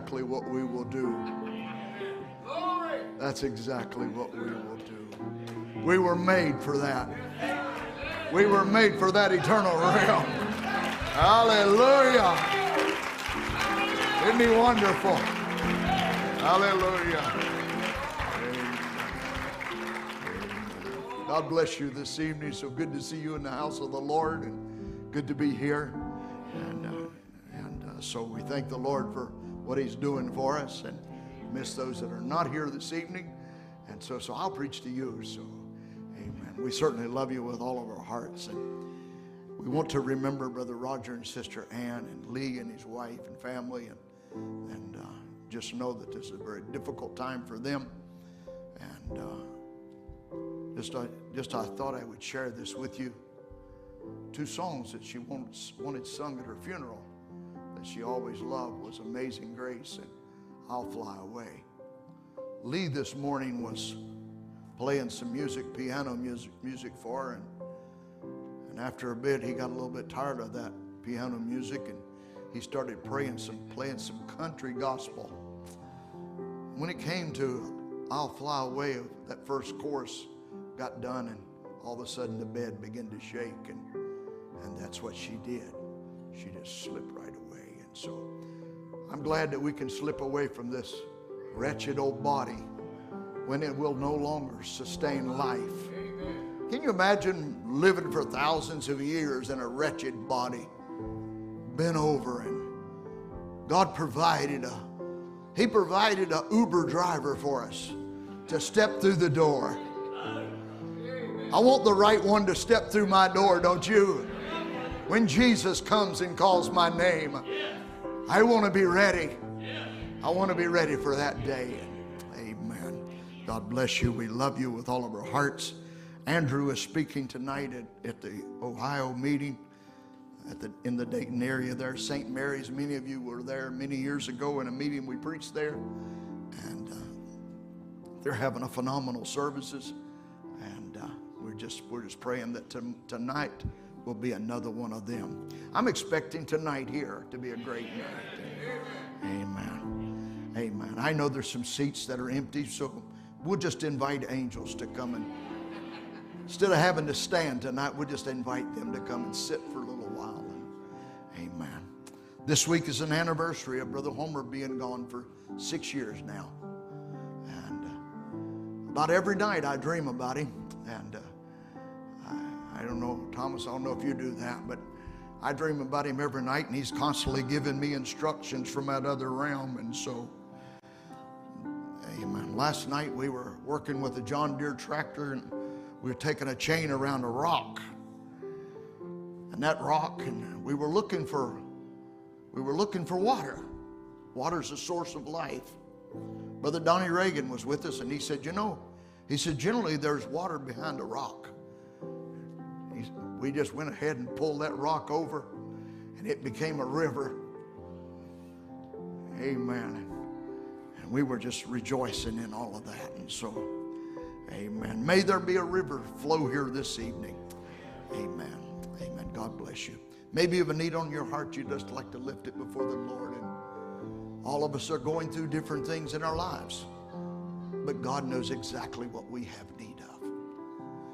Exactly what we will do. That's exactly what we will do. We were made for that. We were made for that eternal realm. Hallelujah. Isn't he wonderful? Hallelujah. God bless you this evening. So good to see you in the house of the Lord and good to be here. And, uh, and uh, so we thank the Lord for what he's doing for us and miss those that are not here this evening. And so, so I'll preach to you. So, amen. We certainly love you with all of our hearts. And we want to remember Brother Roger and Sister Ann and Lee and his wife and family. And, and uh, just know that this is a very difficult time for them. And uh, just, I, just I thought I would share this with you. Two songs that she wanted, wanted sung at her funeral that she always loved was Amazing Grace and I'll Fly Away. Lee this morning was playing some music, piano music, music for her, and, and after a bit, he got a little bit tired of that piano music, and he started praying some, playing some country gospel. When it came to I'll Fly Away, that first chorus got done, and all of a sudden the bed began to shake, and, and that's what she did. She just slipped right. And so I'm glad that we can slip away from this wretched old body when it will no longer sustain life. Can you imagine living for thousands of years in a wretched body, bent over, and God provided a He provided a Uber driver for us to step through the door. I want the right one to step through my door, don't you? When Jesus comes and calls my name, I want to be ready. I want to be ready for that day. Amen. God bless you. We love you with all of our hearts. Andrew is speaking tonight at, at the Ohio meeting at the, in the Dayton area there, St. Mary's. Many of you were there many years ago in a meeting we preached there. And uh, they're having a phenomenal services. And uh, we're, just, we're just praying that to, tonight will be another one of them. I'm expecting tonight here to be a great night. Amen. Amen. I know there's some seats that are empty, so we'll just invite angels to come and instead of having to stand tonight, we'll just invite them to come and sit for a little while. Amen. This week is an anniversary of Brother Homer being gone for six years now. And uh, about every night I dream about him. And uh, I don't know, Thomas, I don't know if you do that, but I dream about him every night, and he's constantly giving me instructions from that other realm. And so, amen. Last night we were working with a John Deere tractor, and we were taking a chain around a rock. And that rock, and we were looking for, we were looking for water. Water's a source of life. Brother Donnie Reagan was with us, and he said, you know, he said, generally there's water behind a rock we just went ahead and pulled that rock over and it became a river. Amen. And we were just rejoicing in all of that. And so, amen. May there be a river flow here this evening. Amen. Amen. God bless you. Maybe you have a need on your heart, you just like to lift it before the Lord. And all of us are going through different things in our lives. But God knows exactly what we have need.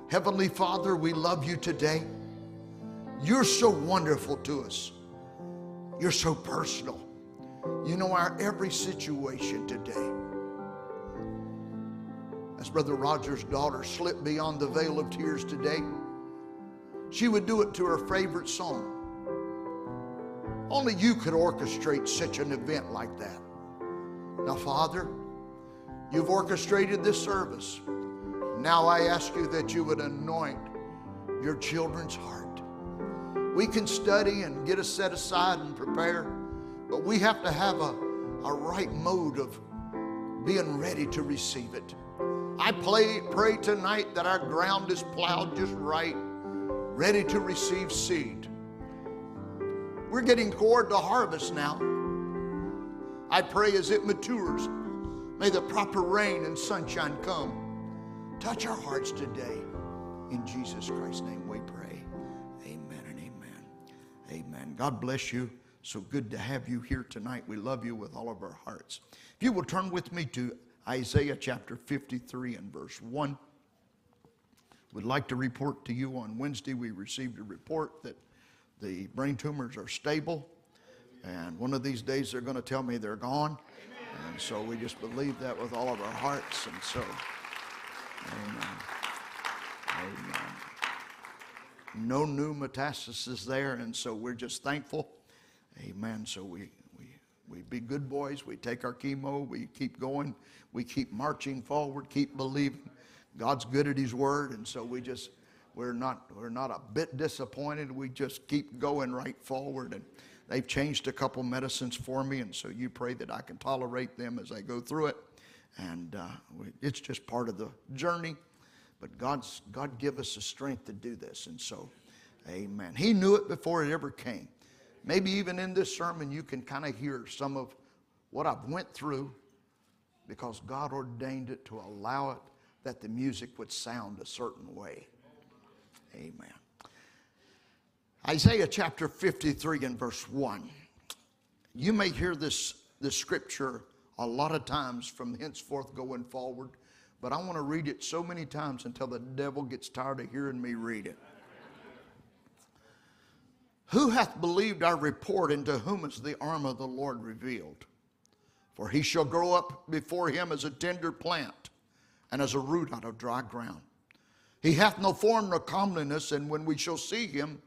Heavenly Father, we love you today. You're so wonderful to us. You're so personal. You know our every situation today. As Brother Roger's daughter slipped beyond the veil of tears today, she would do it to her favorite song. Only you could orchestrate such an event like that. Now, Father, you've orchestrated this service. Now I ask you that you would anoint your children's heart. We can study and get us set aside and prepare, but we have to have a, a right mode of being ready to receive it. I play, pray tonight that our ground is plowed just right, ready to receive seed. We're getting toward the harvest now. I pray as it matures, may the proper rain and sunshine come. Touch our hearts today. In Jesus Christ's name we pray. Amen and amen. Amen. God bless you. So good to have you here tonight. We love you with all of our hearts. If you will turn with me to Isaiah chapter 53 and verse 1. Would like to report to you on Wednesday, we received a report that the brain tumors are stable. And one of these days they're going to tell me they're gone. And so we just believe that with all of our hearts. And so, amen. Amen. No new metastasis there. And so we're just thankful. Amen. So we, we, we be good boys. We take our chemo. We keep going. We keep marching forward, keep believing. God's good at His word. And so we just, we're not, we're not a bit disappointed. We just keep going right forward. And they've changed a couple medicines for me. And so you pray that I can tolerate them as I go through it. And uh, it's just part of the journey. But God's, God give us the strength to do this. And so, amen. He knew it before it ever came. Maybe even in this sermon, you can kind of hear some of what I've went through because God ordained it to allow it that the music would sound a certain way. Amen. Isaiah chapter 53 and verse 1. You may hear this, this scripture a lot of times from henceforth going forward, but I want to read it so many times until the devil gets tired of hearing me read it. Who hath believed our report, and to whom is the arm of the Lord revealed? For he shall grow up before him as a tender plant, and as a root out of dry ground. He hath no form nor comeliness, and when we shall see him,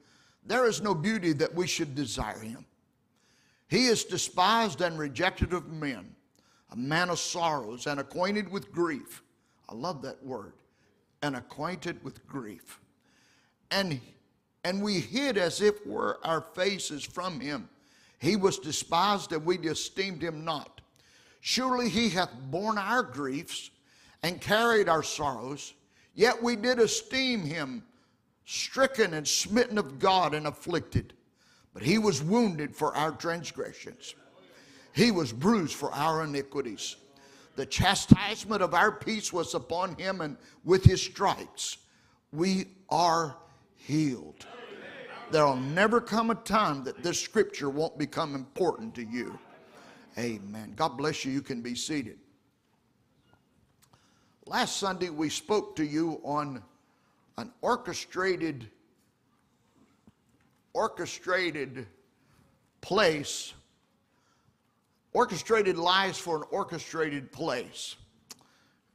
there is no beauty that we should desire him. He is despised and rejected of men, a man of sorrows and acquainted with grief. I love that word, and acquainted with grief. And and we hid as if were our faces from him. He was despised, and we esteemed him not. Surely he hath borne our griefs and carried our sorrows, yet we did esteem him stricken and smitten of God and afflicted. But he was wounded for our transgressions, he was bruised for our iniquities. The chastisement of our peace was upon him, and with his stripes we are healed. There'll never come a time that this scripture won't become important to you. Amen. God bless you. You can be seated. Last Sunday, we spoke to you on an orchestrated, orchestrated place, orchestrated lies for an orchestrated place.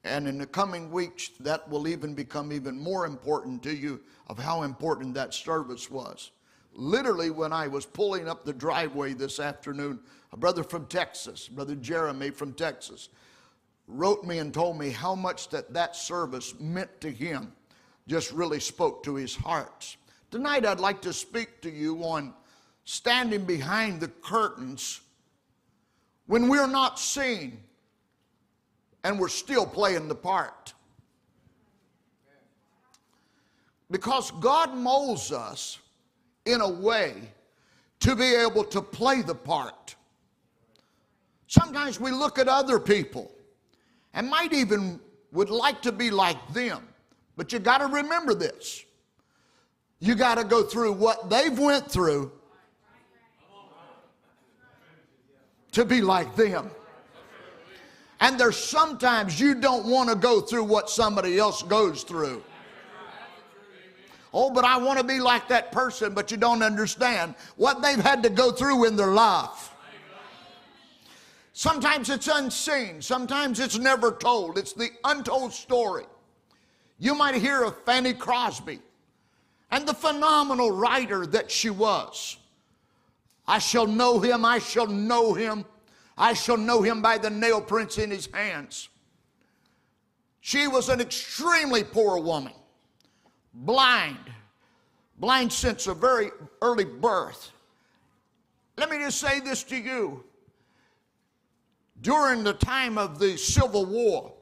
And in the coming weeks, that will even become even more important to you of how important that service was. Literally, when I was pulling up the driveway this afternoon, a brother from Texas, Brother Jeremy from Texas, wrote me and told me how much that that service meant to him, just really spoke to his heart. Tonight, I'd like to speak to you on standing behind the curtains when we're not seen and we're still playing the part. Because God molds us in a way to be able to play the part. Sometimes we look at other people and might even would like to be like them. But you got to remember this. You got to go through what they've went through to be like them. And there's sometimes you don't want to go through what somebody else goes through. Oh, but I want to be like that person, but you don't understand what they've had to go through in their life. Sometimes it's unseen, sometimes it's never told. It's the untold story. You might hear of Fanny Crosby and the phenomenal writer that she was. I shall know him, I shall know him, I shall know him by the nail prints in his hands. She was an extremely poor woman blind, blind since a very early birth. Let me just say this to you. During the time of the Civil War,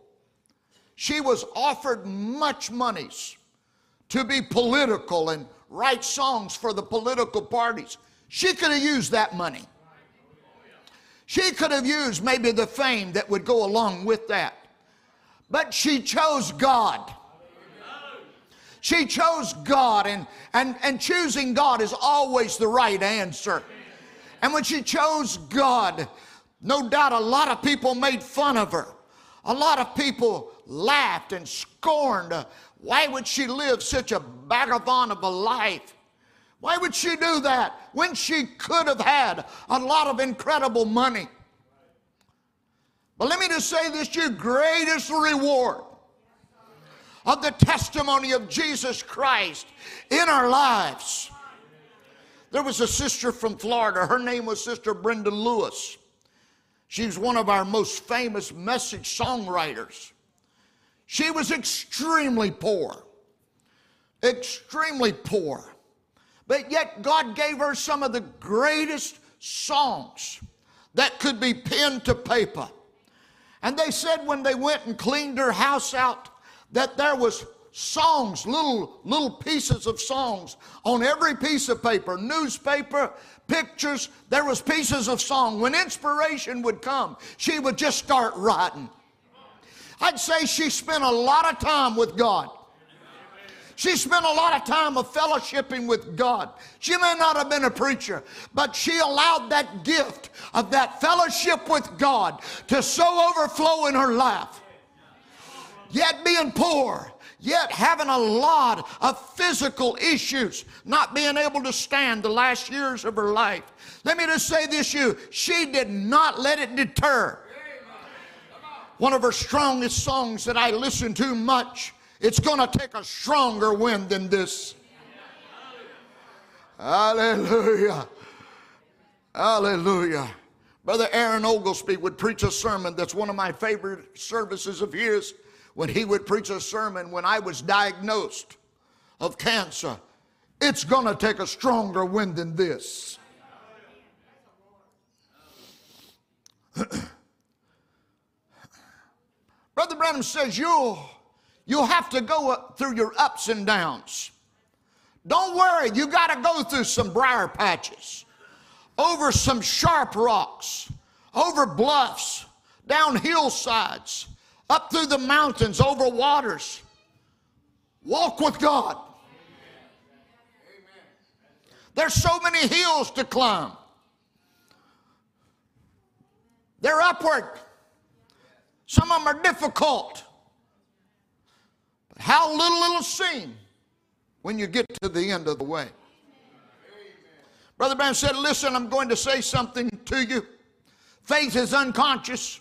she was offered much monies to be political and write songs for the political parties. She could have used that money. She could have used maybe the fame that would go along with that. But she chose God. She chose God, and, and, and choosing God is always the right answer. And when she chose God, no doubt a lot of people made fun of her. A lot of people laughed and scorned. Why would she live such a vagabond of a life? Why would she do that when she could have had a lot of incredible money? But let me just say this your greatest reward of the testimony of Jesus Christ in our lives. There was a sister from Florida. Her name was Sister Brenda Lewis. She's one of our most famous message songwriters. She was extremely poor, extremely poor. But yet, God gave her some of the greatest songs that could be penned to paper. And they said when they went and cleaned her house out that there was songs, little little pieces of songs on every piece of paper, newspaper, pictures, there was pieces of song. When inspiration would come, she would just start writing. I'd say she spent a lot of time with God. She spent a lot of time of fellowshipping with God. She may not have been a preacher, but she allowed that gift of that fellowship with God to so overflow in her life. Yet being poor, yet having a lot of physical issues, not being able to stand the last years of her life. Let me just say this to you, she did not let it deter. One of her strongest songs that I listen to much, it's going to take a stronger wind than this. Hallelujah. Hallelujah. Brother Aaron Oglesby would preach a sermon that's one of my favorite services of his when he would preach a sermon when I was diagnosed of cancer. It's going to take a stronger wind than this. Brother Branham says you'll, you'll have to go through your ups and downs. Don't worry, you got to go through some briar patches, over some sharp rocks, over bluffs, down hillsides, up through the mountains, over waters. Walk with God. There's so many hills to climb. They're upward. Some of them are difficult. How little it'll seem when you get to the end of the way. Brother Branham said, Listen, I'm going to say something to you. Faith is unconscious.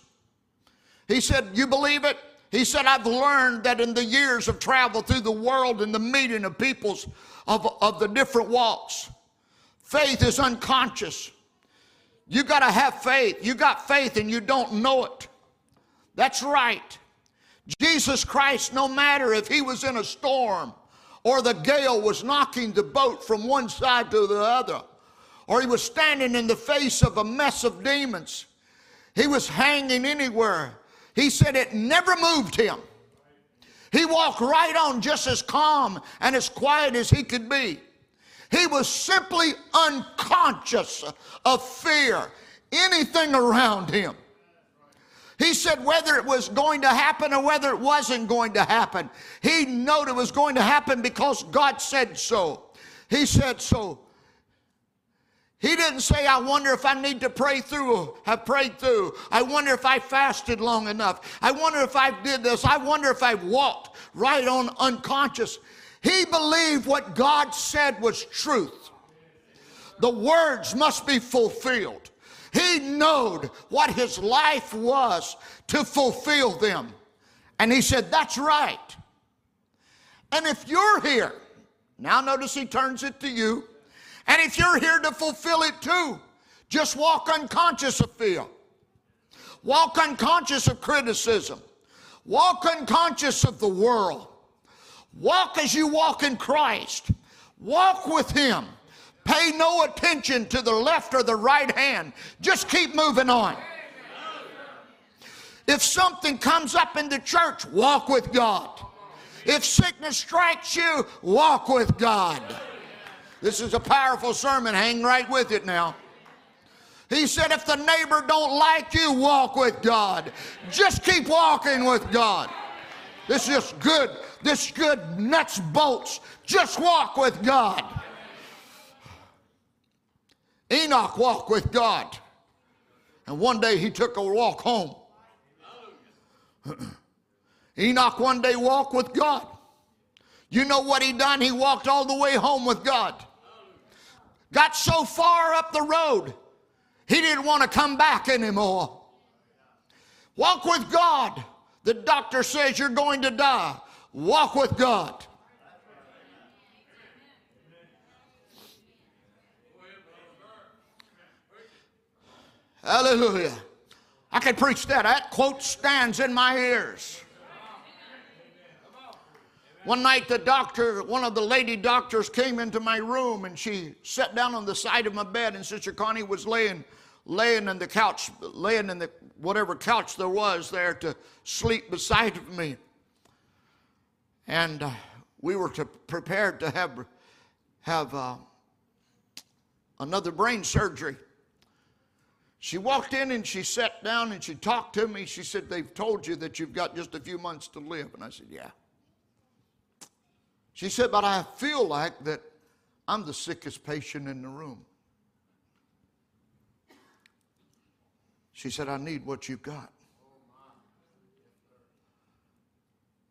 He said, You believe it? He said, I've learned that in the years of travel through the world and the meeting of peoples of, of the different walks, faith is unconscious. You got to have faith. You got faith and you don't know it. That's right. Jesus Christ, no matter if he was in a storm or the gale was knocking the boat from one side to the other, or he was standing in the face of a mess of demons, he was hanging anywhere. He said it never moved him. He walked right on just as calm and as quiet as he could be. He was simply unconscious of fear, anything around him. He said whether it was going to happen or whether it wasn't going to happen, he knew it was going to happen because God said so. He said so. He didn't say, I wonder if I need to pray through, have prayed through. I wonder if I fasted long enough. I wonder if I did this. I wonder if I walked right on unconscious. He believed what God said was truth. The words must be fulfilled. He knowed what his life was to fulfill them. And he said, That's right. And if you're here, now notice he turns it to you. And if you're here to fulfill it too, just walk unconscious of fear. Walk unconscious of criticism. Walk unconscious of the world. Walk as you walk in Christ. Walk with Him. Pay no attention to the left or the right hand. Just keep moving on. If something comes up in the church, walk with God. If sickness strikes you, walk with God. This is a powerful sermon. Hang right with it now. He said, if the neighbor don't like you, walk with God. Just keep walking with God. This is good. This good nuts bolts. Just walk with God. Enoch walked with God. And one day he took a walk home. Enoch one day walked with God. You know what he done? He walked all the way home with God. Got so far up the road, he didn't want to come back anymore. Walk with God. The doctor says you're going to die. Walk with God. Hallelujah. I can preach that. That quote stands in my ears. One night, the doctor, one of the lady doctors, came into my room and she sat down on the side of my bed, and Sister Connie was laying, laying in the couch, laying in the whatever couch there was there to sleep beside of me. And uh, we were to, prepared to have have uh, another brain surgery. She walked in and she sat down and she talked to me. She said, They've told you that you've got just a few months to live. And I said, Yeah. She said, But I feel like that I'm the sickest patient in the room. She said, I need what you've got.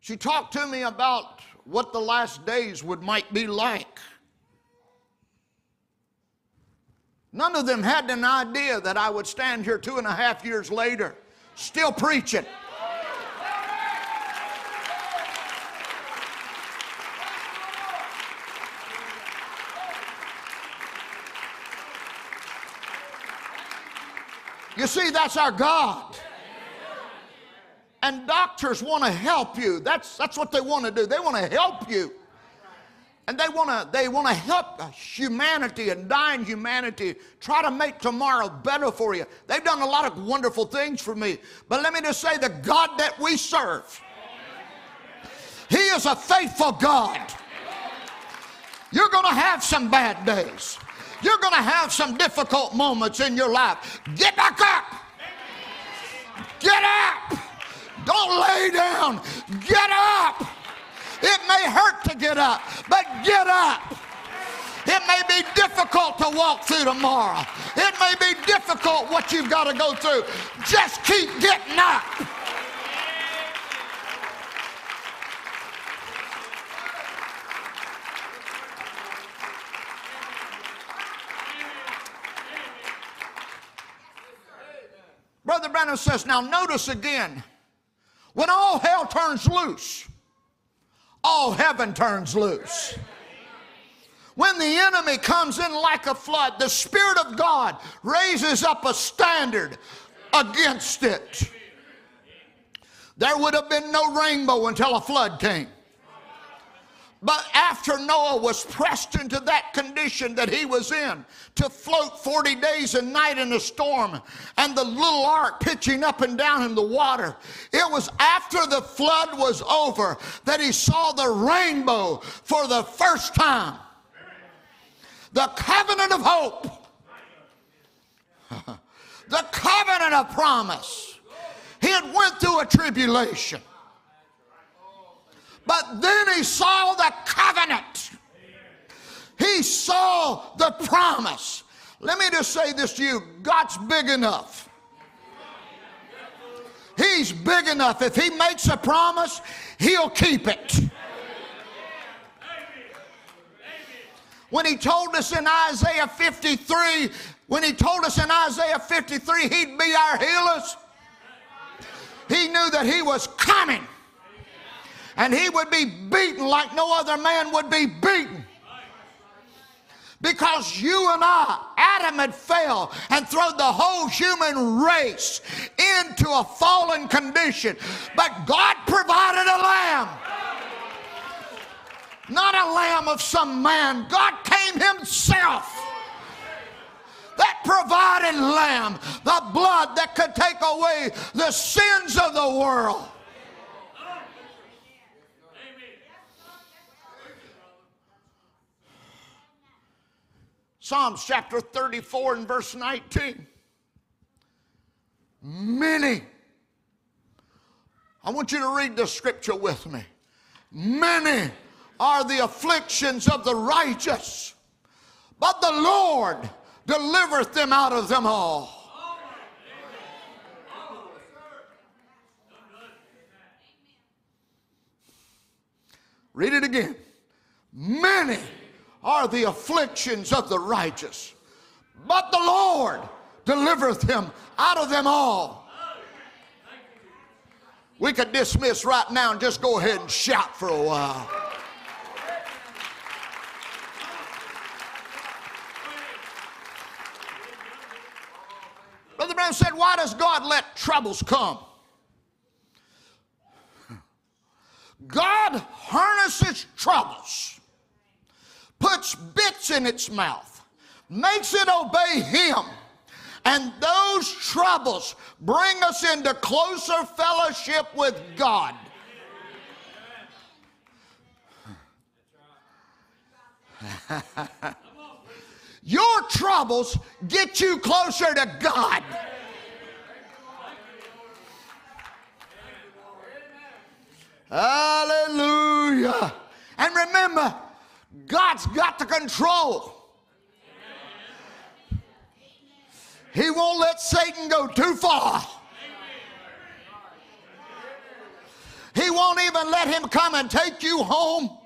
She talked to me about what the last days would might be like. None of them had an idea that I would stand here two and a half years later, still preaching. You see, that's our God. And doctors want to help you. That's, that's what they want to do. They want to help you. And they want to they want to help humanity and dying humanity try to make tomorrow better for you. They've done a lot of wonderful things for me. But let me just say the God that we serve. He is a faithful God. You're going to have some bad days. You're going to have some difficult moments in your life. Get back up. Get up. Don't lay down. Get up. It may hurt to get up, but get up. It may be difficult to walk through tomorrow. It may be difficult what you've got to go through. Just keep getting up. Brother Branham says, now notice again, when all hell turns loose, all heaven turns loose. When the enemy comes in like a flood, the Spirit of God raises up a standard against it. There would have been no rainbow until a flood came. But after Noah was pressed into that condition that he was in, to float 40 days and night in a storm, and the little ark pitching up and down in the water, it was after the flood was over that he saw the rainbow for the first time. The covenant of hope, the covenant of promise. He had went through a tribulation. But then he saw the covenant. He saw the promise. Let me just say this to you God's big enough. He's big enough. If he makes a promise, he'll keep it. When he told us in Isaiah 53, when he told us in Isaiah 53 he'd be our healers, he knew that he was coming and he would be beaten like no other man would be beaten. Because you and I, Adam had fell and thrown the whole human race into a fallen condition. But God provided a lamb. Not a lamb of some man. God came himself that provided lamb, the blood that could take away the sins of the world. Psalms chapter 34 and verse 19. Many. I want you to read the scripture with me. Many are the afflictions of the righteous, but the Lord delivereth them out of them all. Read it again. Many are the afflictions of the righteous, but the Lord delivereth him out of them all. We could dismiss right now and just go ahead and shout for a while. Brother Brown said, Why does God let troubles come? God harnesses troubles, puts bits in its mouth, makes it obey Him. And those troubles bring us into closer fellowship with God. Your troubles get you closer to God. Hallelujah. And remember, God's got the control. He won't let Satan go too far. He won't even let him come and take you home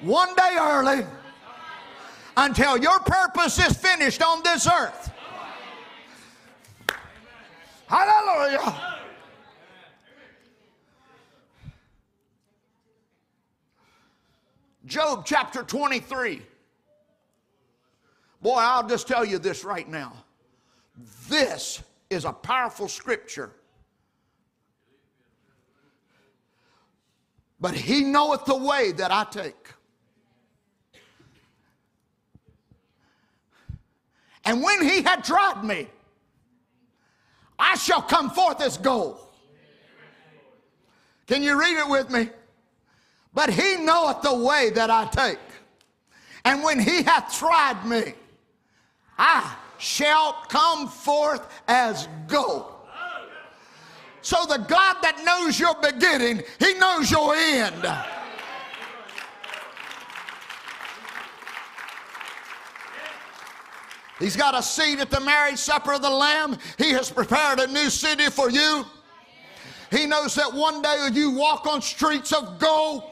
one day early until your purpose is finished on this earth. Hallelujah. Job chapter 23. Boy, I'll just tell you this right now. This is a powerful scripture. But he knoweth the way that I take. And when he had tried me, I shall come forth as gold. Can you read it with me? But he knoweth the way that I take. And when he hath tried me, I shall come forth as gold. So the God that knows your beginning, he knows your end. He's got a seat at the marriage supper of the Lamb. He has prepared a new city for you. He knows that one day you walk on streets of gold.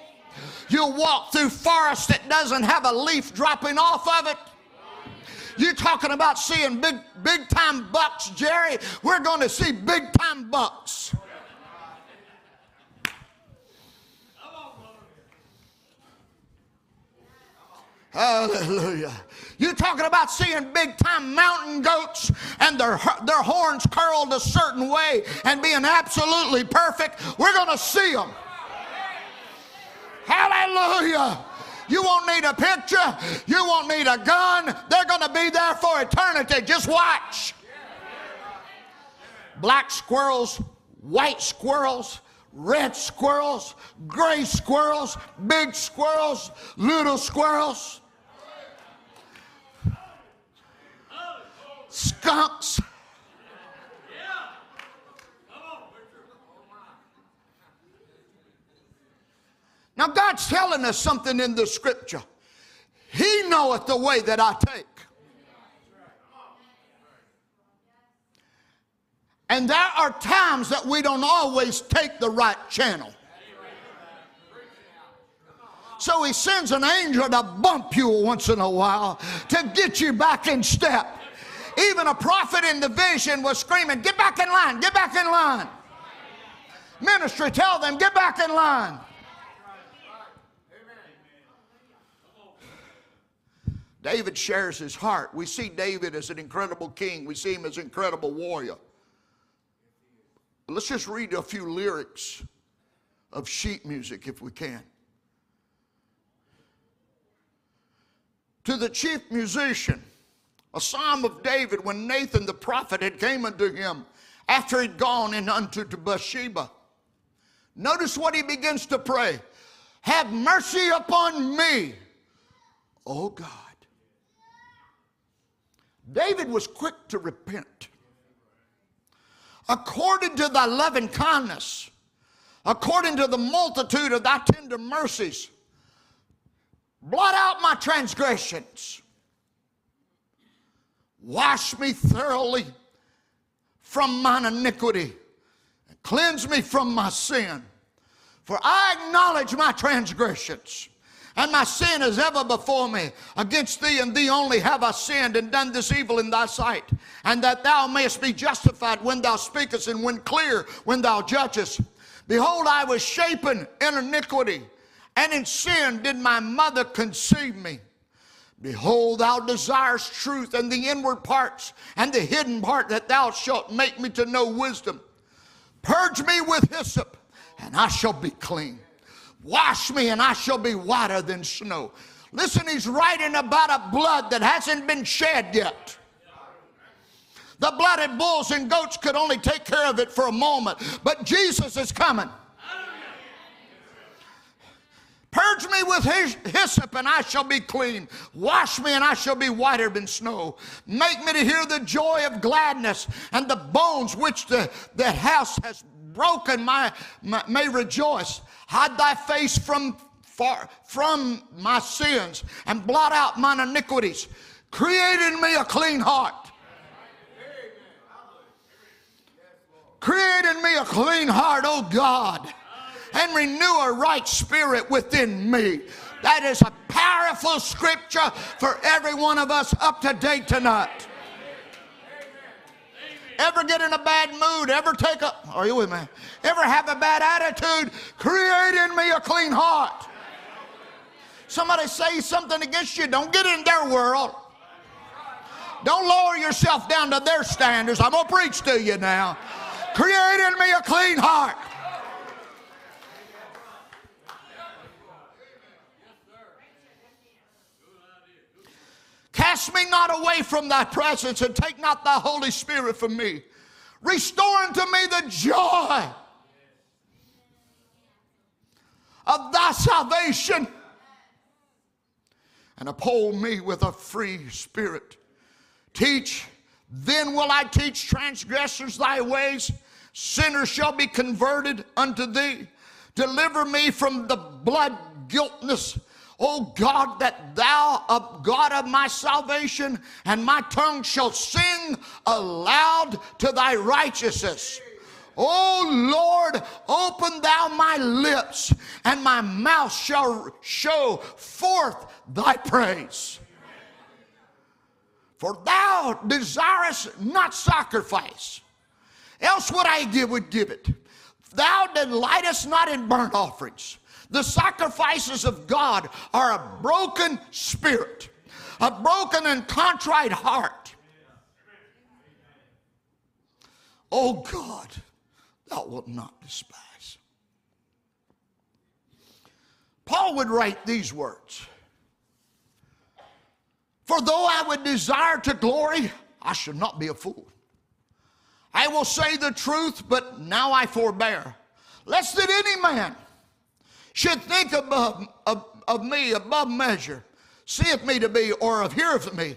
You'll walk through forest that doesn't have a leaf dropping off of it. You're talking about seeing big, big time bucks, Jerry. We're going to see big time bucks. Hallelujah. You're talking about seeing big time mountain goats and their, their horns curled a certain way and being absolutely perfect. We're going to see them. Hallelujah. You won't need a picture. You won't need a gun. They're going to be there for eternity. Just watch. Black squirrels, white squirrels, red squirrels, gray squirrels, big squirrels, little squirrels. skunks. Now, God's telling us something in the scripture. He knoweth the way that I take. And there are times that we don't always take the right channel. So he sends an angel to bump you once in a while to get you back in step. Even a prophet in the vision was screaming, Get back in line, get back in line. Ministry, tell them, Get back in line. David shares his heart. We see David as an incredible king, we see him as an incredible warrior. Let's just read a few lyrics of sheet music if we can. To the chief musician, a psalm of David when Nathan the prophet had came unto him after he'd gone in unto Bathsheba. Notice what he begins to pray. Have mercy upon me, O God. David was quick to repent. According to thy loving kindness, according to the multitude of thy tender mercies, blot out my transgressions Wash me thoroughly from mine iniquity, and cleanse me from my sin. For I acknowledge my transgressions, and my sin is ever before me. Against thee and thee only have I sinned and done this evil in thy sight, and that thou mayest be justified when thou speakest, and when clear when thou judgest. Behold, I was shapen in iniquity, and in sin did my mother conceive me. Behold, thou desirest truth and the inward parts and the hidden part that thou shalt make me to know wisdom. Purge me with hyssop, and I shall be clean. Wash me, and I shall be whiter than snow. Listen, he's writing about a blood that hasn't been shed yet. The blooded bulls and goats could only take care of it for a moment, but Jesus is coming. Purge me with hyssop, and I shall be clean. Wash me, and I shall be whiter than snow. Make me to hear the joy of gladness, and the bones which the, the house has broken my, my, may rejoice. Hide thy face from far from my sins, and blot out mine iniquities. Create in me a clean heart. Create in me a clean heart, O God and renew a right spirit within me. That is a powerful scripture for every one of us up to date tonight. Ever get in a bad mood? Ever take a, are you with me? Ever have a bad attitude? Create in me a clean heart. Somebody say something against you, don't get in their world. Don't lower yourself down to their standards. I'm going to preach to you now. Create in me a clean heart. Cast me not away from thy presence and take not thy Holy Spirit from me. Restore unto me the joy of thy salvation and uphold me with a free spirit. Teach, then will I teach transgressors thy ways. Sinners shall be converted unto thee. Deliver me from the blood guiltness O God, that thou, God of my salvation, and my tongue shall sing aloud to thy righteousness. O Lord, open thou my lips, and my mouth shall show forth thy praise. For thou desirest not sacrifice, else would I give would give it. Thou delightest not in burnt offerings. The sacrifices of God are a broken spirit, a broken and contrite heart. Oh God, thou wilt not despise. Paul would write these words For though I would desire to glory, I should not be a fool. I will say the truth, but now I forbear, lest that any man should think above, of, of me above measure, seeth me to be, or of heareth me,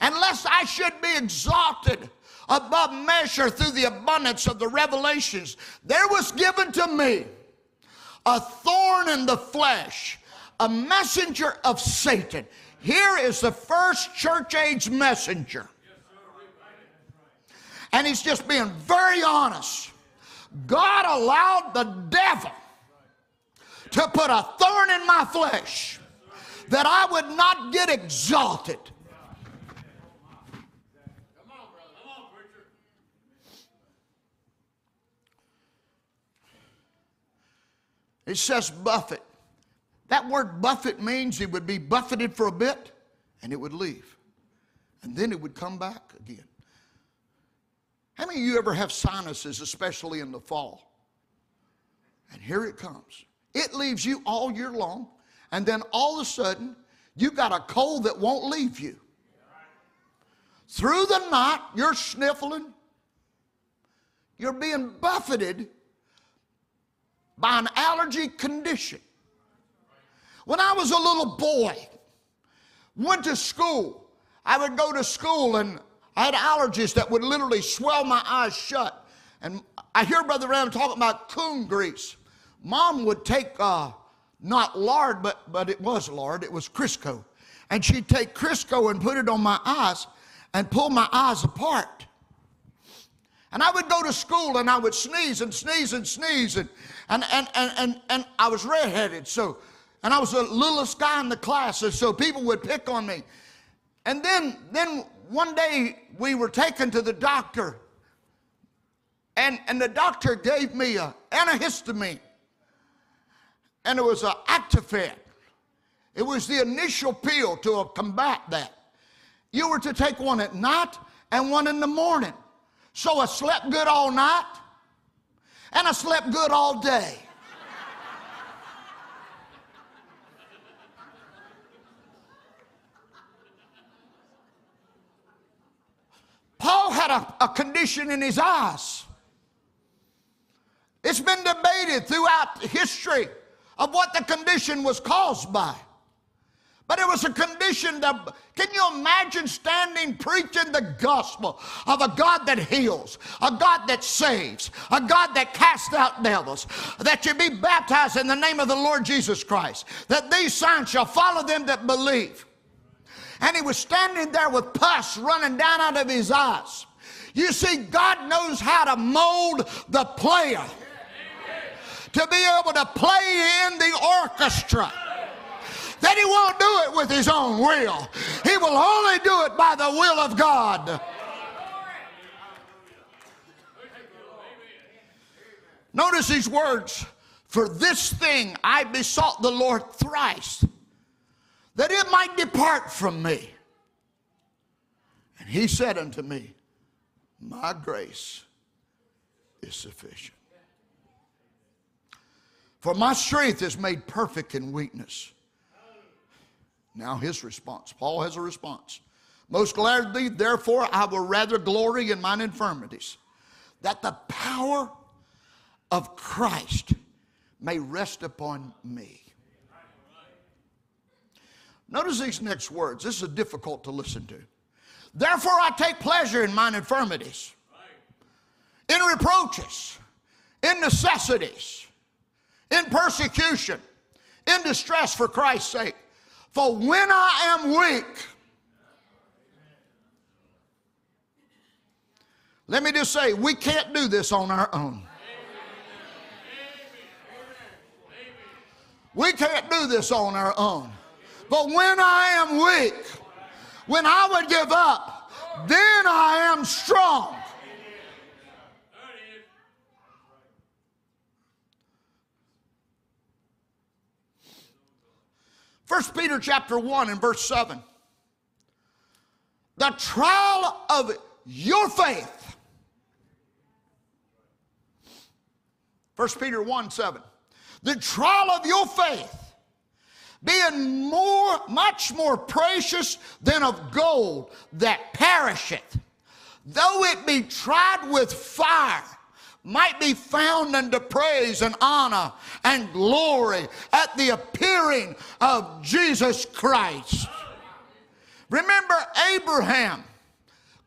unless I should be exalted above measure through the abundance of the revelations, there was given to me a thorn in the flesh, a messenger of Satan. Here is the first church age messenger. And he's just being very honest. God allowed the devil to put a thorn in my flesh that I would not get exalted. It says buffet. That word buffet means it would be buffeted for a bit and it would leave. And then it would come back again. How many of you ever have sinuses, especially in the fall? And here it comes. It leaves you all year long, and then all of a sudden, you got a cold that won't leave you. Through the night, you're sniffling, you're being buffeted by an allergy condition. When I was a little boy, went to school, I would go to school and I had allergies that would literally swell my eyes shut. And I hear Brother Ram talking about coon grease. Mom would take uh, not lard, but, but it was lard, it was Crisco. And she'd take Crisco and put it on my eyes, and pull my eyes apart. And I would go to school and I would sneeze and sneeze and sneeze. And, and, and, and, and, and I was redheaded. So, and I was the littlest guy in the class. And so people would pick on me. And then, then one day we were taken to the doctor. And, and the doctor gave me an antihistamine. And it was an Actifed. It was the initial pill to combat that. You were to take one at night and one in the morning. So I slept good all night and I slept good all day. Paul had a, a, condition in his eyes. It's been debated throughout history of what the condition was caused by. But it was a condition that, can you imagine standing preaching the gospel of a God that heals, a God that saves, a God that casts out devils, that you be baptized in the name of the Lord Jesus Christ, that these signs shall follow them that believe. And he was standing there with pus running down out of his eyes. You see, God knows how to mold the player to be able to play in the orchestra that he won't do it with his own will. He will only do it by the will of God. Notice these words For this thing I besought the Lord thrice, that it might depart from me. And he said unto me, My grace is sufficient. For my strength is made perfect in weakness. Now, his response. Paul has a response. Most gladly, therefore, I will rather glory in mine infirmities, that the power of Christ may rest upon me. Notice these next words. This is difficult to listen to. Therefore, I take pleasure in mine infirmities, in reproaches, in necessities, in persecution, in distress for Christ's sake. For when I am weak, let me just say, we can't do this on our own. We can't do this on our own. But when I am weak, when I would give up, then I am strong. First Peter chapter 1 and verse 7. The trial of your faith. First Peter 1 7. The trial of your faith being more, much more precious than of gold that perisheth, though it be tried with fire might be found unto praise and honor and glory at the appearing of Jesus Christ. Remember Abraham.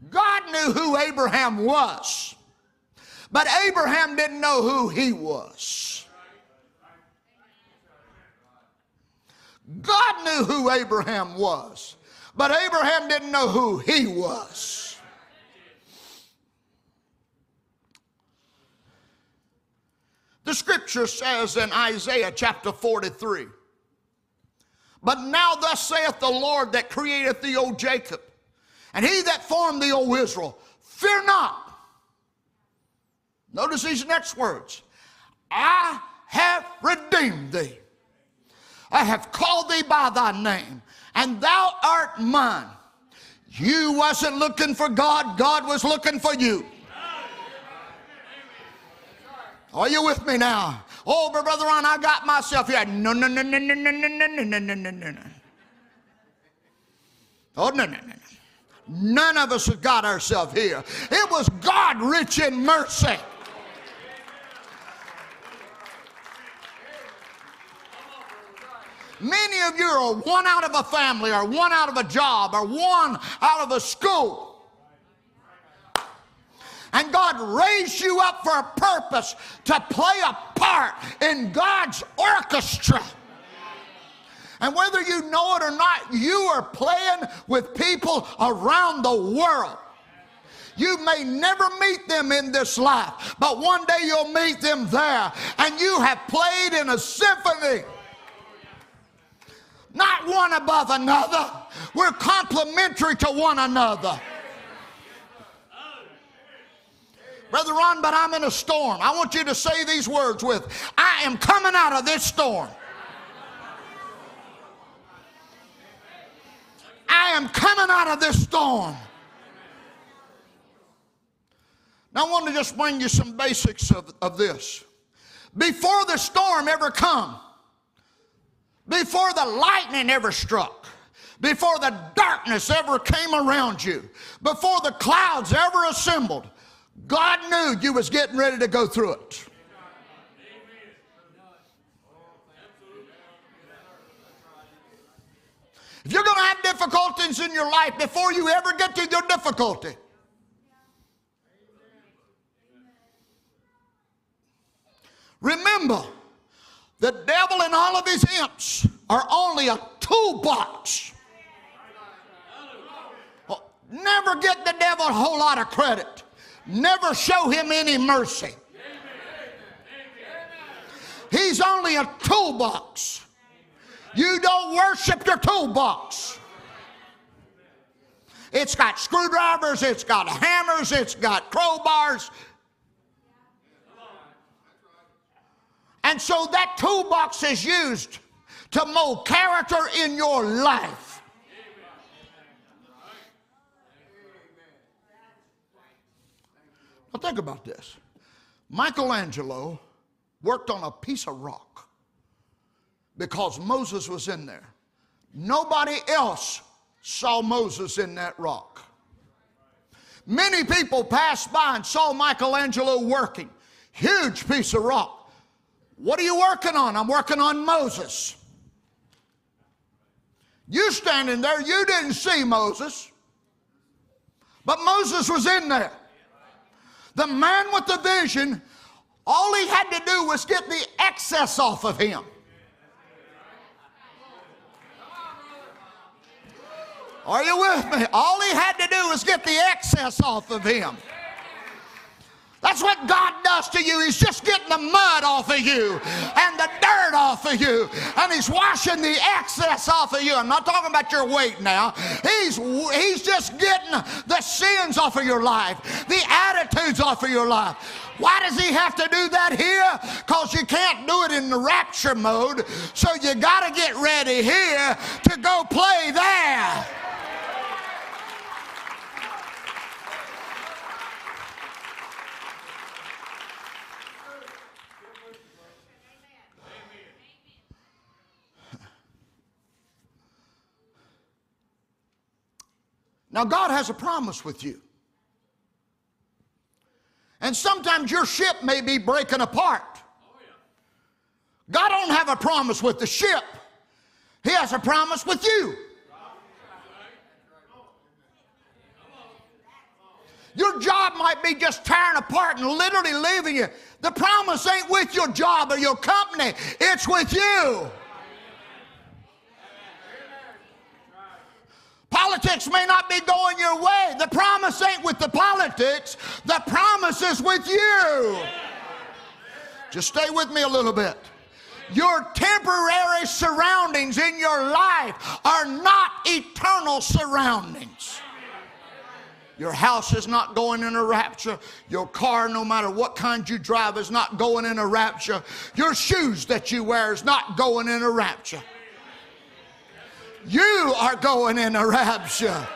God knew who Abraham was, but Abraham didn't know who he was. God knew who Abraham was, but Abraham didn't know who he was. The scripture says in Isaiah chapter 43 But now thus saith the Lord that created thee, O Jacob, and he that formed thee, O Israel, fear not. Notice these next words I have redeemed thee. I have called thee by thy name, and thou art mine. You wasn't looking for God, God was looking for you. Are you with me now? Oh, but Brother Ron, I got myself here. No, no, no, no, no, no, no, no, no, no, no, no, no. Oh, no, no, no, no. None of us have got ourselves here. It was God rich in mercy. Many of you are one out of a family, or one out of a job, or one out of a school and God raised you up for a purpose to play a part in God's orchestra. And whether you know it or not, you are playing with people around the world. You may never meet them in this life, but one day you'll meet them there, and you have played in a symphony. Not one above another. We're complementary to one another. Brother Ron, but I'm in a storm. I want you to say these words with I am coming out of this storm. I am coming out of this storm. Now, I want to just bring you some basics of, of this. Before the storm ever come, before the lightning ever struck, before the darkness ever came around you, before the clouds ever assembled, God knew you was getting ready to go through it. If you're going to have difficulties in your life before you ever get to your difficulty, remember the devil and all of his imps are only a toolbox. Never get the devil a whole lot of credit. Never show him any mercy. He's only a toolbox. You don't worship your toolbox. It's got screwdrivers, it's got hammers, it's got crowbars. And so that toolbox is used to mold character in your life. Now, think about this Michelangelo worked on a piece of rock because Moses was in there. Nobody else saw Moses in that rock. Many people passed by and saw Michelangelo working. Huge piece of rock. What are you working on? I'm working on Moses. You standing there, you didn't see Moses, but Moses was in there. The man with the vision, all he had to do was get the excess off of him. Are you with me? All he had to do was get the excess off of him. That's what God does to you. He's just getting the mud off of you and the dirt off of you. And He's washing the excess off of you. I'm not talking about your weight now. He's, he's just getting the sins off of your life, the attitudes off of your life. Why does He have to do that here? Because you can't do it in the rapture mode. So you got to get ready here to go play there. Now, God has a promise with you. And sometimes your ship may be breaking apart. God don't have a promise with the ship. He has a promise with you. Your job might be just tearing apart and literally leaving you. The promise ain't with your job or your company, it's with you. Politics may not be going your way. The promise ain't with the politics, the promise is with you. Just stay with me a little bit. Your temporary surroundings in your life are not eternal surroundings. Your house is not going in a rapture. Your car, no matter what kind you drive, is not going in a rapture. Your shoes that you wear is not going in a rapture. You are going in a rapture.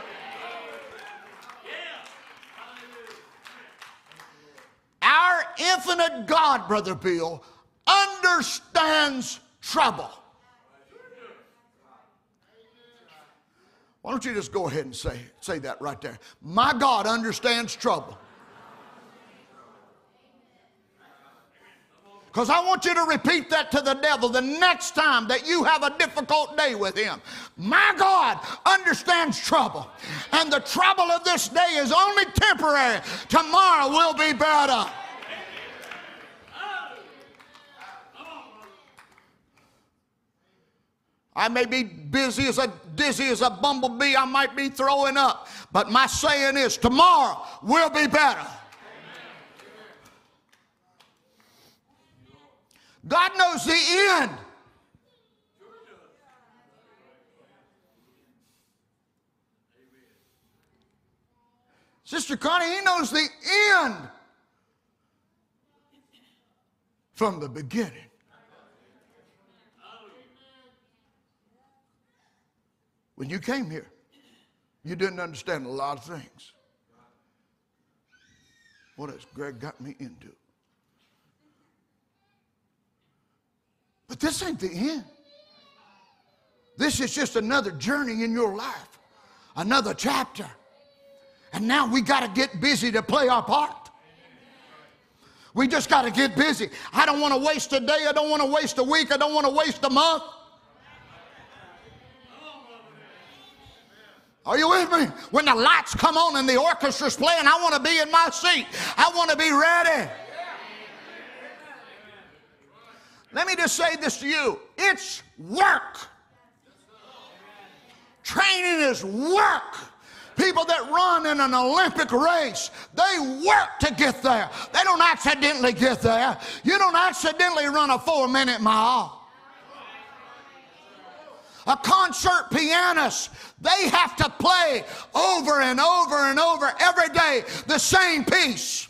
Our infinite God, Brother Bill, understands trouble. Why don't you just go ahead and say, say that right there? My God understands trouble. Because I want you to repeat that to the devil the next time that you have a difficult day with him. My God understands trouble. And the trouble of this day is only temporary. Tomorrow will be better. I may be busy as a dizzy as a bumblebee. I might be throwing up. But my saying is tomorrow will be better. God knows the end. Sister Connie, he knows the end from the beginning. When you came here, you didn't understand a lot of things. What has Greg got me into? But this ain't the end. This is just another journey in your life, another chapter. And now we got to get busy to play our part. We just got to get busy. I don't want to waste a day. I don't want to waste a week. I don't want to waste a month. Are you with me? When the lights come on and the orchestra's playing, I want to be in my seat. I want to be ready. Let me just say this to you it's work. Training is work. People that run in an Olympic race, they work to get there. They don't accidentally get there. You don't accidentally run a four minute mile. A concert pianist, they have to play over and over and over every day the same piece.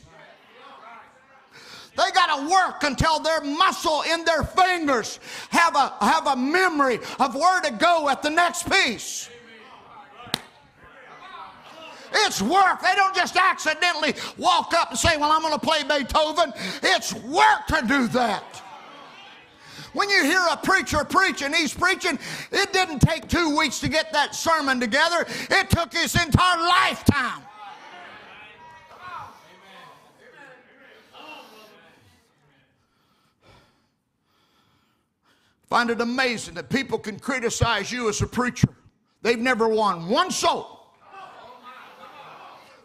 They got to work until their muscle in their fingers have a, have a memory of where to go at the next piece. It's work. They don't just accidentally walk up and say, Well, I'm going to play Beethoven. It's work to do that. When you hear a preacher preaching, he's preaching, it didn't take two weeks to get that sermon together, it took his entire lifetime. Find it amazing that people can criticize you as a preacher. They've never won one soul.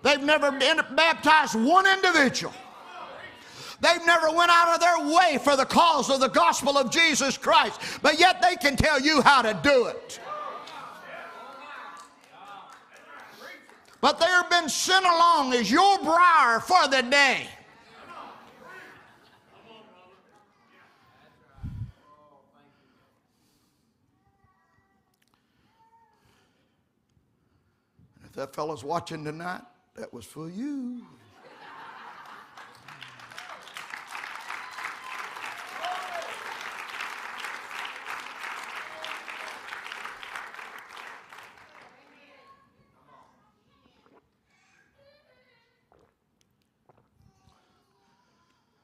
They've never baptized one individual. They've never went out of their way for the cause of the gospel of Jesus Christ, but yet they can tell you how to do it. But they've been sent along as your briar for the day. That fellow's watching tonight, that was for you.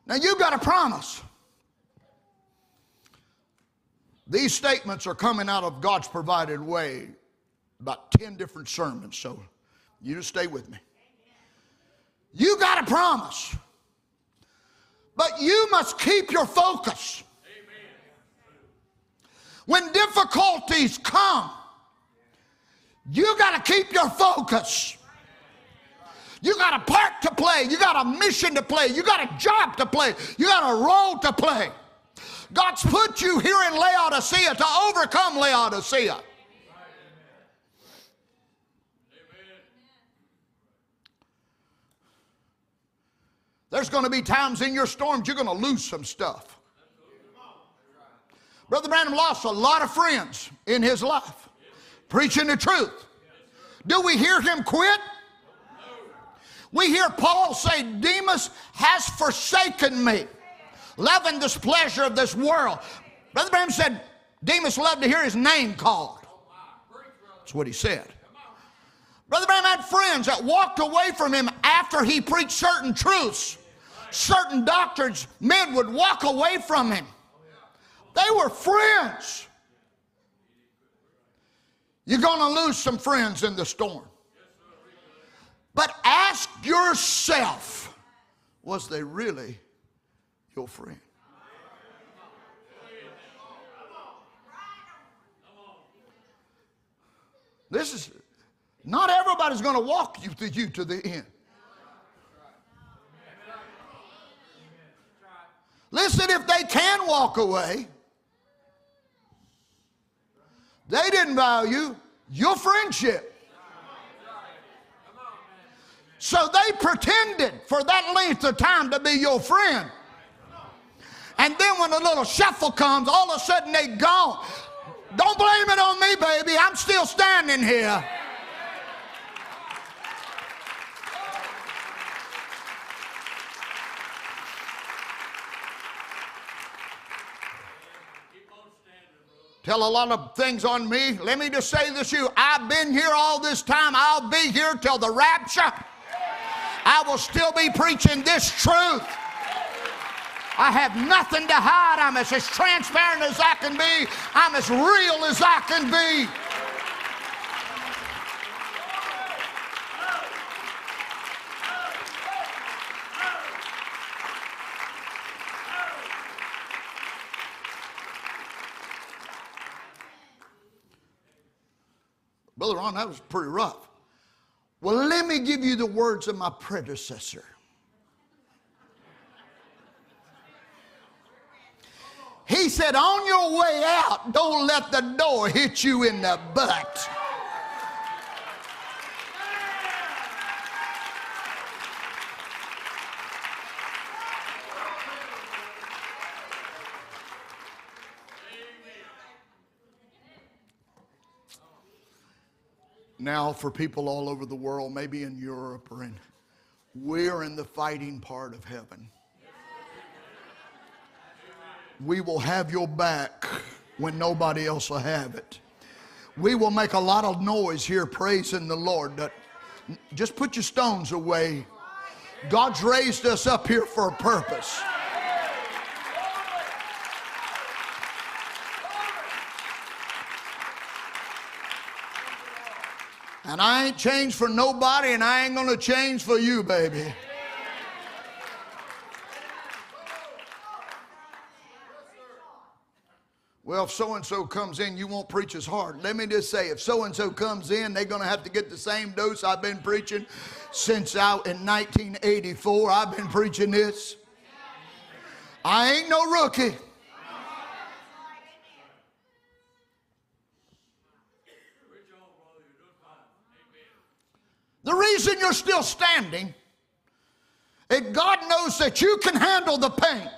Now you've got a promise. These statements are coming out of God's provided way, about 10 different sermons, so you just stay with me. You got a promise, but you must keep your focus. When difficulties come, you got to keep your focus. You got a part to play. You got a mission to play. You got a job to play. You got a role to play. God's put you here in Laodicea to overcome Laodicea. There's going to be times in your storms you're going to lose some stuff. Brother Branham lost a lot of friends in his life preaching the truth. Do we hear him quit? We hear Paul say, Demas has forsaken me, loving this pleasure of this world. Brother Branham said, Demas loved to hear his name called. That's what he said. Brother Branham had friends that walked away from him after he preached certain truths, certain doctrines. Men would walk away from him. They were friends. You're going to lose some friends in the storm. But ask yourself was they really your friend? This is not everybody's going to walk you to you to the end. Listen, if they can walk away, They didn't value your friendship. So they pretended for that length of time to be your friend. And then when a little shuffle comes, all of a sudden they gone. Don't blame it on me, baby. I'm still standing here. Tell a lot of things on me. Let me just say this to you. I've been here all this time. I'll be here till the rapture. I will still be preaching this truth. I have nothing to hide. I'm as, as transparent as I can be. I'm as real as I can be. Brother Ron, that was pretty rough. Well, let me give you the words of my predecessor. He said, On your way out, don't let the door hit you in the butt. Now, for people all over the world, maybe in Europe or in, we're in the fighting part of heaven we will have your back when nobody else will have it. We will make a lot of noise here praising the Lord. That just put your stones away. God's raised us up here for a purpose. And I ain't changed for nobody, and I ain't gonna change for you, baby. Well, if so and so comes in, you won't preach as hard. Let me just say, if so and so comes in, they're going to have to get the same dose I've been preaching since out in 1984. I've been preaching this. I ain't no rookie. The reason you're still standing is God knows that you can handle the pain.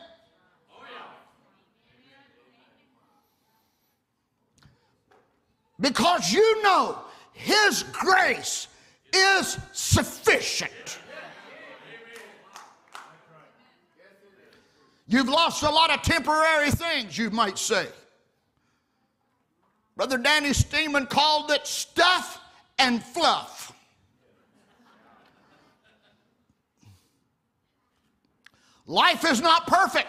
because you know His grace is sufficient. You've lost a lot of temporary things, you might say. Brother Danny Steeman called it stuff and fluff. Life is not perfect.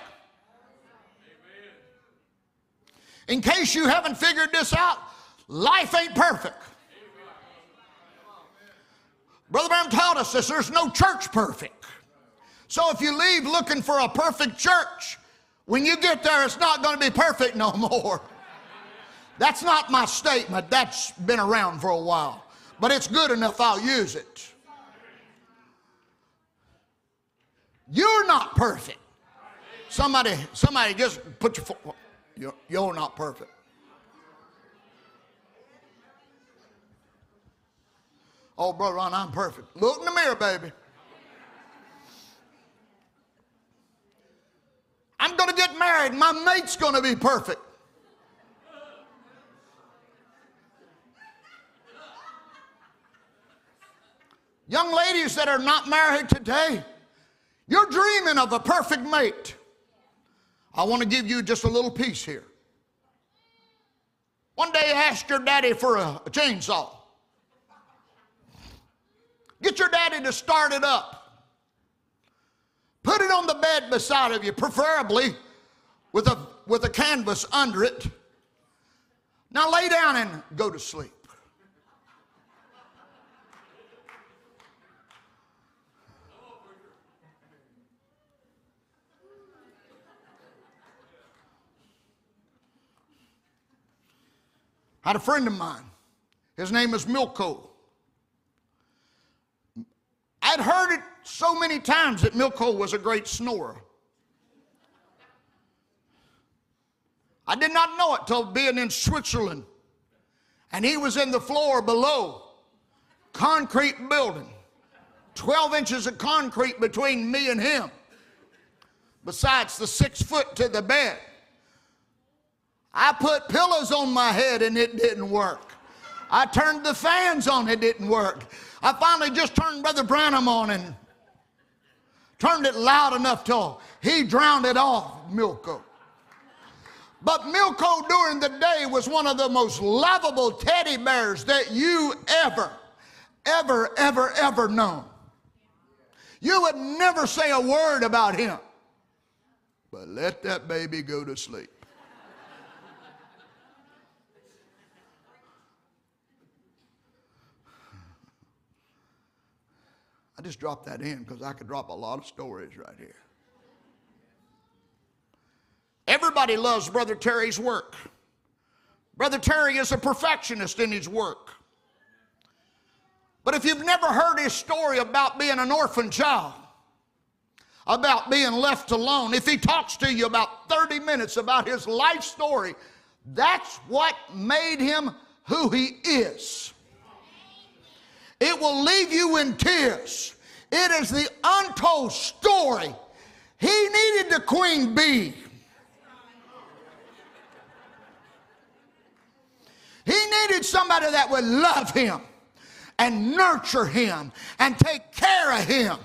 In case you haven't figured this out, Life ain't perfect. Brother Branham taught us this there's no church perfect. So if you leave looking for a perfect church, when you get there, it's not going to be perfect no more. That's not my statement. That's been around for a while. But it's good enough, I'll use it. You're not perfect. Somebody, somebody just put your foot. You're, you're not perfect. Oh, Brother Ron, I'm perfect. Look in the mirror, baby. I'm going to get married. My mate's going to be perfect. Young ladies that are not married today, you're dreaming of a perfect mate. I want to give you just a little piece here. One day, ask your daddy for a, a chainsaw. Get your daddy to start it up. Put it on the bed beside of you, preferably with a, with a canvas under it. Now lay down and go to sleep. I had a friend of mine. His name is Milko. I'd heard it so many times that Milko was a great snorer. I did not know it till being in Switzerland And he was in the floor below, concrete building, 12 inches of concrete between me and him, besides the six foot to the bed. I put pillows on my head and it didn't work. I turned the fans on, it didn't work. I finally just turned Brother Branham on and turned it loud enough till he drowned it off, Milko. But Milko during the day was one of the most lovable teddy bears that you ever, ever, ever, ever known. You would never say a word about him. But let that baby go to sleep. I just dropped that in because I could drop a lot of stories right here. Everybody loves Brother Terry's work. Brother Terry is a perfectionist in his work. But if you've never heard his story about being an orphan child, about being left alone, if he talks to you about 30 minutes about his life story, that's what made him who he is. It will leave you in tears. It is the untold story. He needed the queen bee. He needed somebody that would love him and nurture him and take care of him.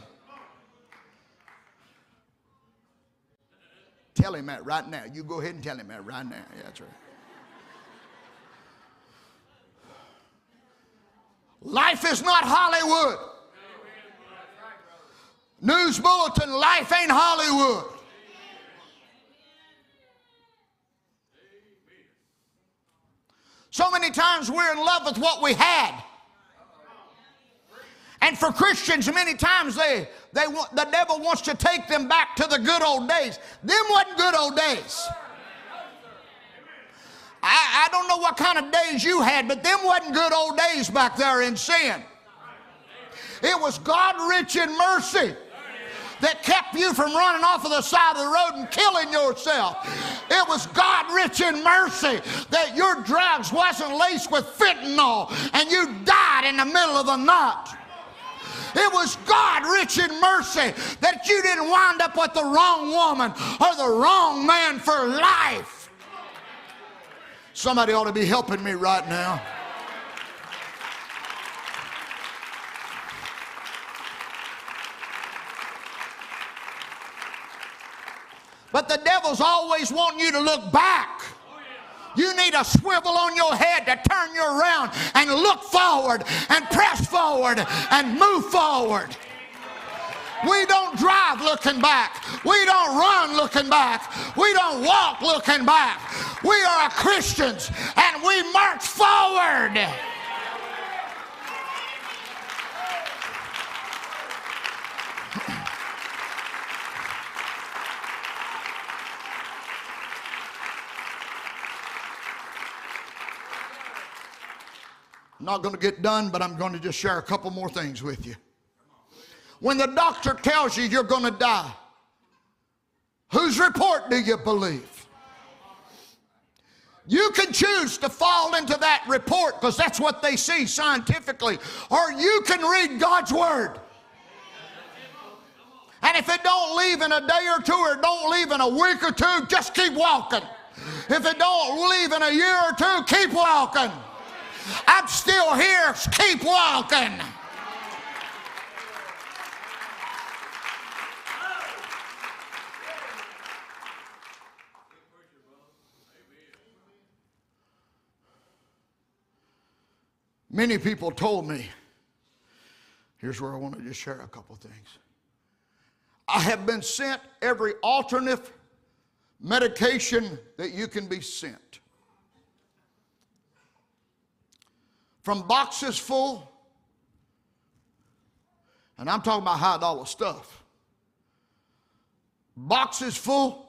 Tell him that right now. You go ahead and tell him that right now. Yeah, that's right. Life is not Hollywood. News bulletin, life ain't Hollywood. So many times we're in love with what we had. And for Christians, many times they, they want, the devil wants to take them back to the good old days. Them wasn't good old days. I, I don't know what kind of days you had, but them wasn't good old days back there in sin. It was God rich in mercy that kept you from running off of the side of the road and killing yourself. It was God rich in mercy that your drugs wasn't laced with fentanyl and you died in the middle of the night. It was God rich in mercy that you didn't wind up with the wrong woman or the wrong man for life. Somebody ought to be helping me right now. But the devil's always wanting you to look back. You need a swivel on your head to turn you around and look forward and press forward and move forward. We don't drive looking back. We don't run looking back. We don't walk looking back. We are Christians and we march forward. I'm not going to get done, but I'm going to just share a couple more things with you. When the doctor tells you you're going to die, whose report do you believe? You can choose to fall into that report because that's what they see scientifically, or you can read God's Word. And if it don't leave in a day or two, or don't leave in a week or two, just keep walking. If it don't leave in a year or two, keep walking. I'm still here. Keep walking. Many people told me, here's where I want to just share a couple things. I have been sent every alternative medication that you can be sent. from boxes full, and I'm talking about high dollar stuff, boxes full.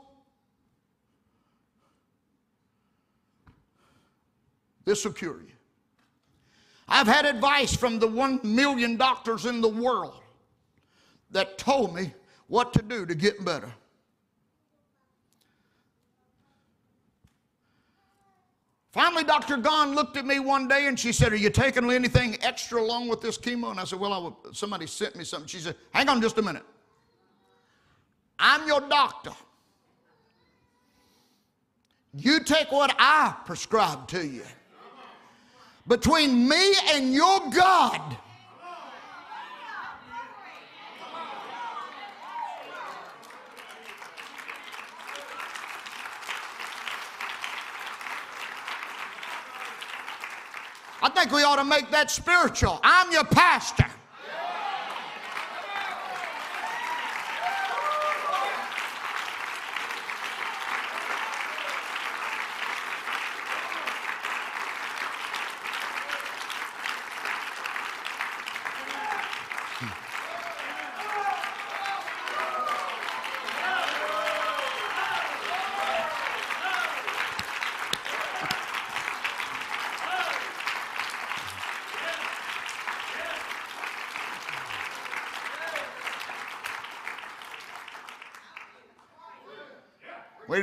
This will cure you. I've had advice from the one million doctors in the world that told me what to do to get better. Finally, Dr. Gahn looked at me one day and she said, Are you taking anything extra along with this chemo? And I said, Well, I somebody sent me something. She said, Hang on just a minute. I'm your doctor. You take what I prescribe to you. Between me and your God, I think we ought to make that spiritual. I'm your pastor.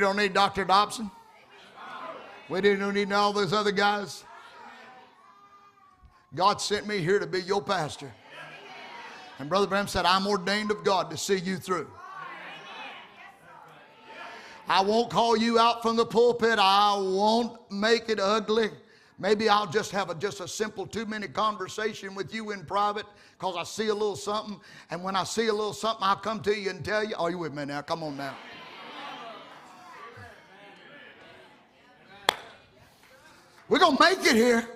Don't need Dr. Dobson. We don't need all those other guys. God sent me here to be your pastor. And Brother Branham said, I'm ordained of God to see you through. I won't call you out from the pulpit. I won't make it ugly. Maybe I'll just have a, just a simple two minute conversation with you in private because I see a little something. And when I see a little something, I'll come to you and tell you. Are you with me now? Come on now. We're going to make it here.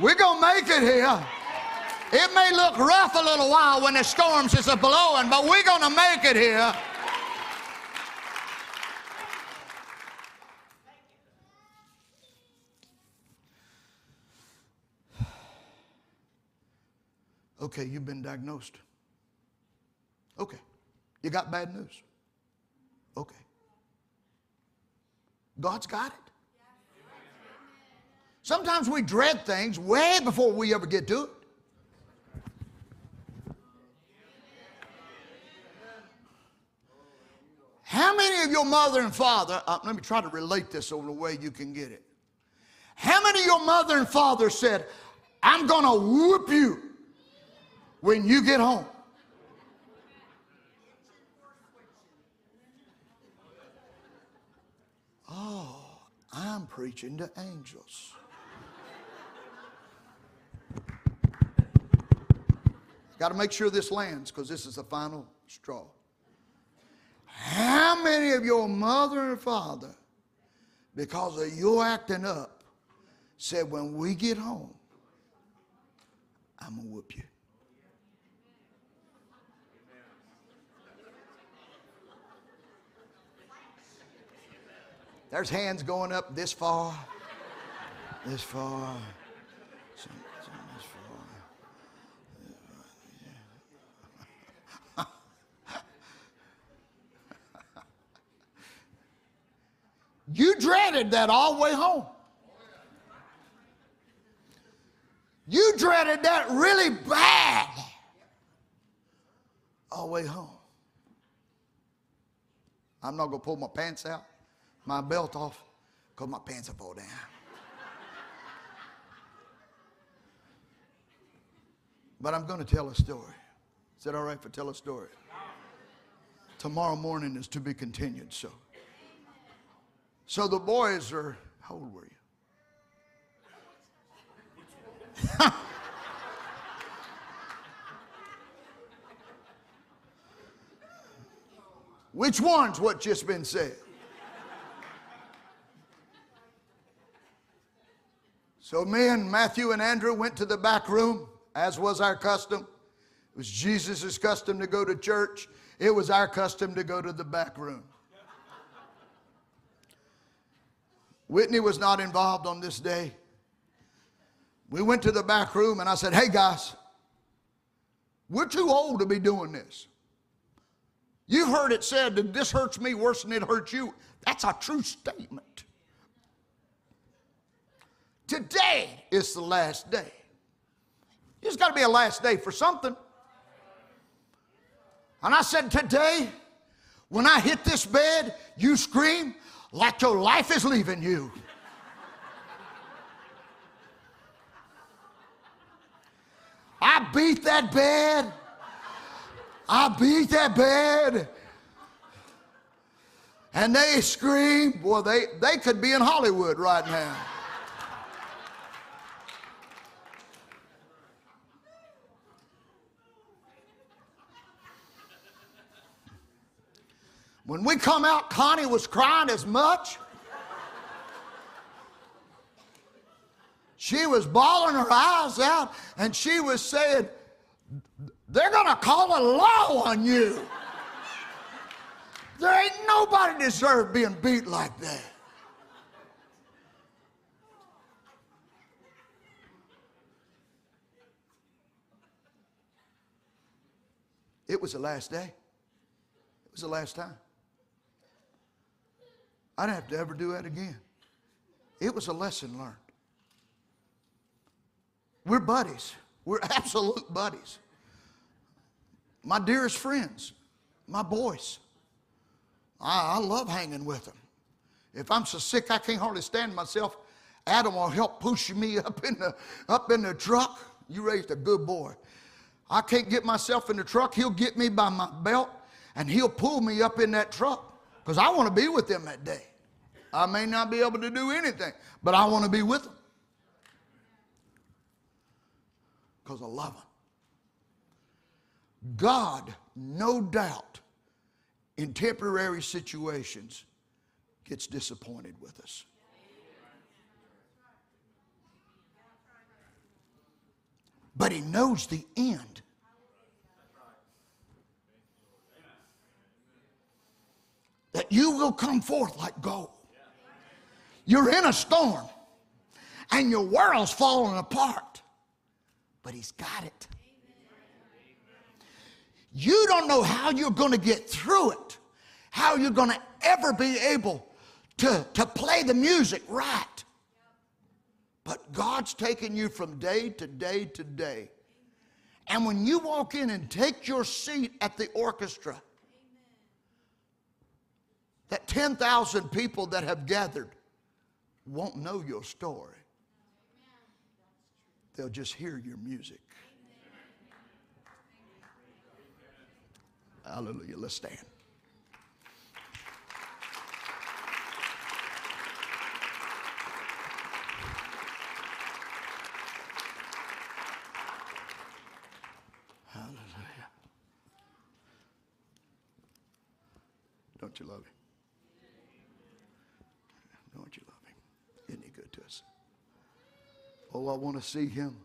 We're going to make it here. It may look rough a little while when the storms is a blowing, but we're going to make it here. Okay, you've been diagnosed. Okay. You got bad news. Okay. God's got it. Sometimes we dread things way before we ever get to it. How many of your mother and father, uh, let me try to relate this over the way you can get it. How many of your mother and father said, I'm going to whoop you when you get home? Oh, I'm preaching to angels. Got to make sure this lands because this is the final straw. How many of your mother and father, because of your acting up, said, when we get home, I'm going to whoop you? There's hands going up this far, this far. You dreaded that all the way home. You dreaded that really bad all the way home. I'm not going to pull my pants out, my belt off, because my pants will fall down. But I'm going to tell a story. Is that all right for tell a story? Tomorrow morning is to be continued, so. So the boys are, how old were you? Which one's what just been said? So me and Matthew and Andrew went to the back room, as was our custom. It was Jesus' custom to go to church. It was our custom to go to the back room. Whitney was not involved on this day. We went to the back room and I said, Hey guys, we're too old to be doing this. You've heard it said that this hurts me worse than it hurts you. That's a true statement. Today is the last day. There's got to be a last day for something. And I said, Today, when I hit this bed, you scream, like your life is leaving you. I beat that bed. I beat that bed. And they scream. Boy, they, they could be in Hollywood right now. When we come out, Connie was crying as much. She was bawling her eyes out and she was saying, They're going to call a law on you. There ain't nobody deserve being beat like that. It was the last day. It was the last time. I'd have to ever do that again. It was a lesson learned. We're buddies. We're absolute buddies. My dearest friends, my boys. I, I love hanging with them. If I'm so sick I can't hardly stand myself, Adam will help push me up in the up in the truck. You raised a good boy. I can't get myself in the truck. He'll get me by my belt and he'll pull me up in that truck because I want to be with them that day. I may not be able to do anything, but I want to be with them because I love them. God, no doubt, in temporary situations, gets disappointed with us. But He knows the end. That you will come forth like gold. You're in a storm and your world's falling apart, but He's got it. You don't know how you're going to get through it, how you're going to ever be able to, to play the music right. But God's taking you from day to day to day. And when you walk in and take your seat at the orchestra, that 10,000 people that have gathered won't know your story. They'll just hear your music. Hallelujah. Let's stand. Hallelujah. Don't you love him? Don't you love him? To us? Oh, I want to see him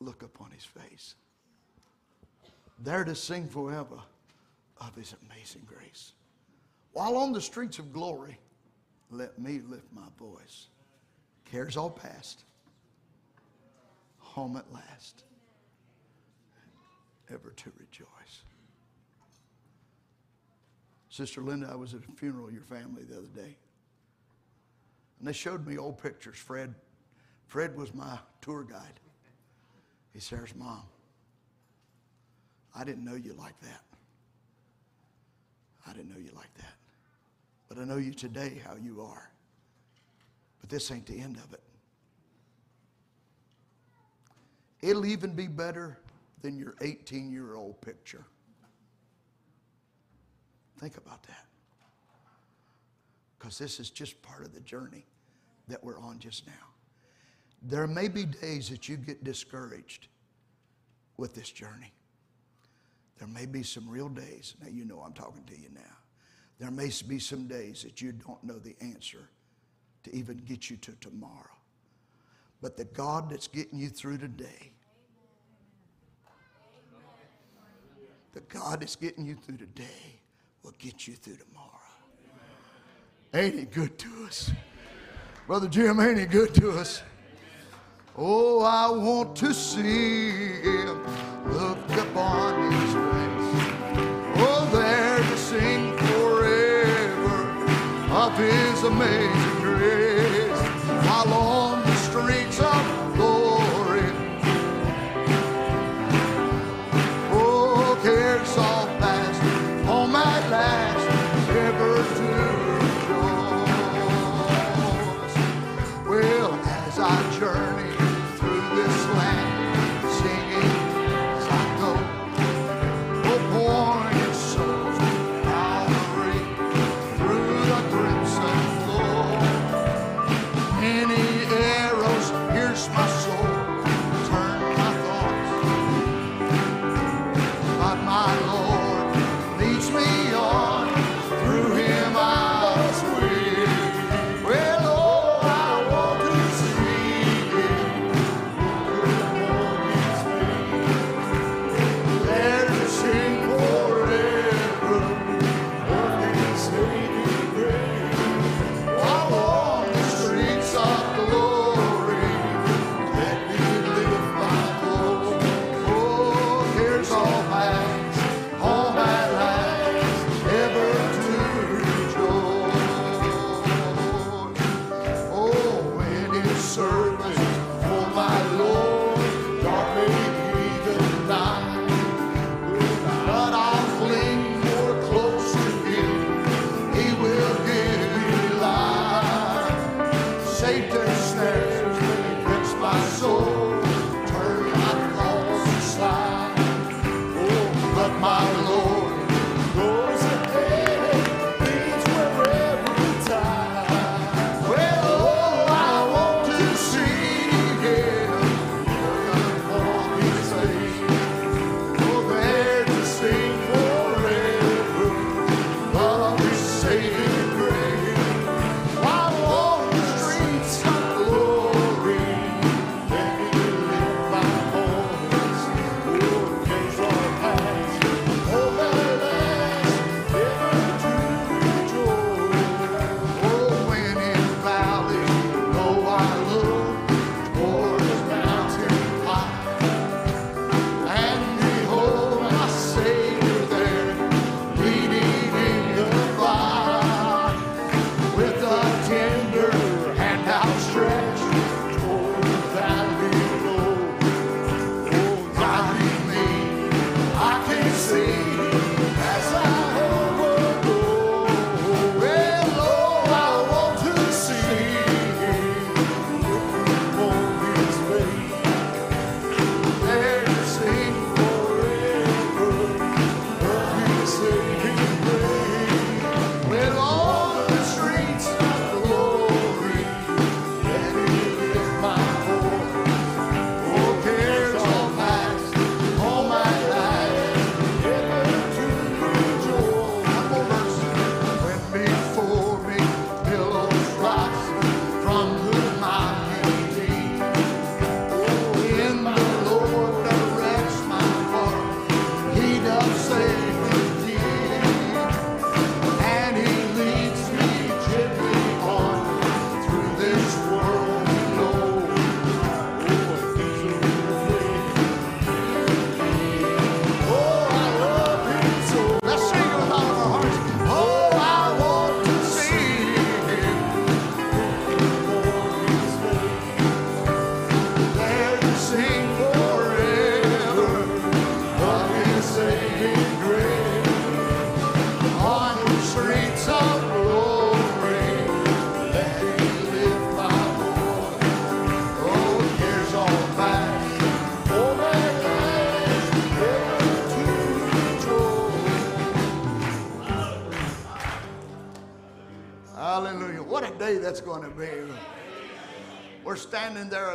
look upon his face. There to sing forever of his amazing grace. While on the streets of glory, let me lift my voice. Cares all past, home at last, ever to rejoice. Sister Linda, I was at a funeral of your family the other day. And they showed me old pictures. Fred, Fred was my tour guide. He There's mom. I didn't know you like that. I didn't know you like that. But I know you today how you are. But this ain't the end of it. It'll even be better than your 18 year old picture. Think about that. Because this is just part of the journey that we're on just now. There may be days that you get discouraged with this journey. There may be some real days. Now, you know I'm talking to you now. There may be some days that you don't know the answer to even get you to tomorrow. But the God that's getting you through today, the God that's getting you through today will get you through tomorrow. Ain't he good to us? Brother Jim, ain't he good to us? Oh, I want to see him look upon his face. Oh, there to sing forever of his amazing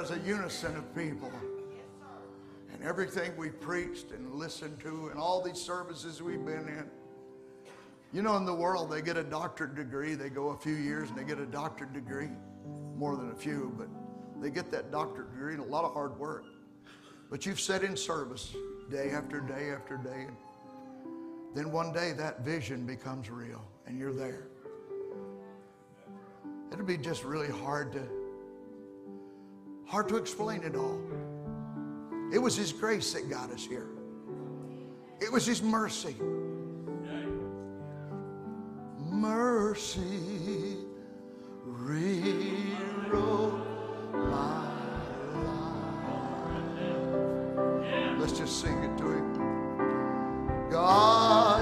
was a unison of people. And everything we preached and listened to, and all these services we've been in. You know, in the world, they get a doctorate degree. They go a few years and they get a doctorate degree. More than a few, but they get that doctorate degree and a lot of hard work. But you've sat in service day after day after day. And then one day that vision becomes real and you're there. It'll be just really hard to Hard to explain it all. It was His grace that got us here, it was His mercy. Mercy rewrote my life. Let's just sing it to Him. God.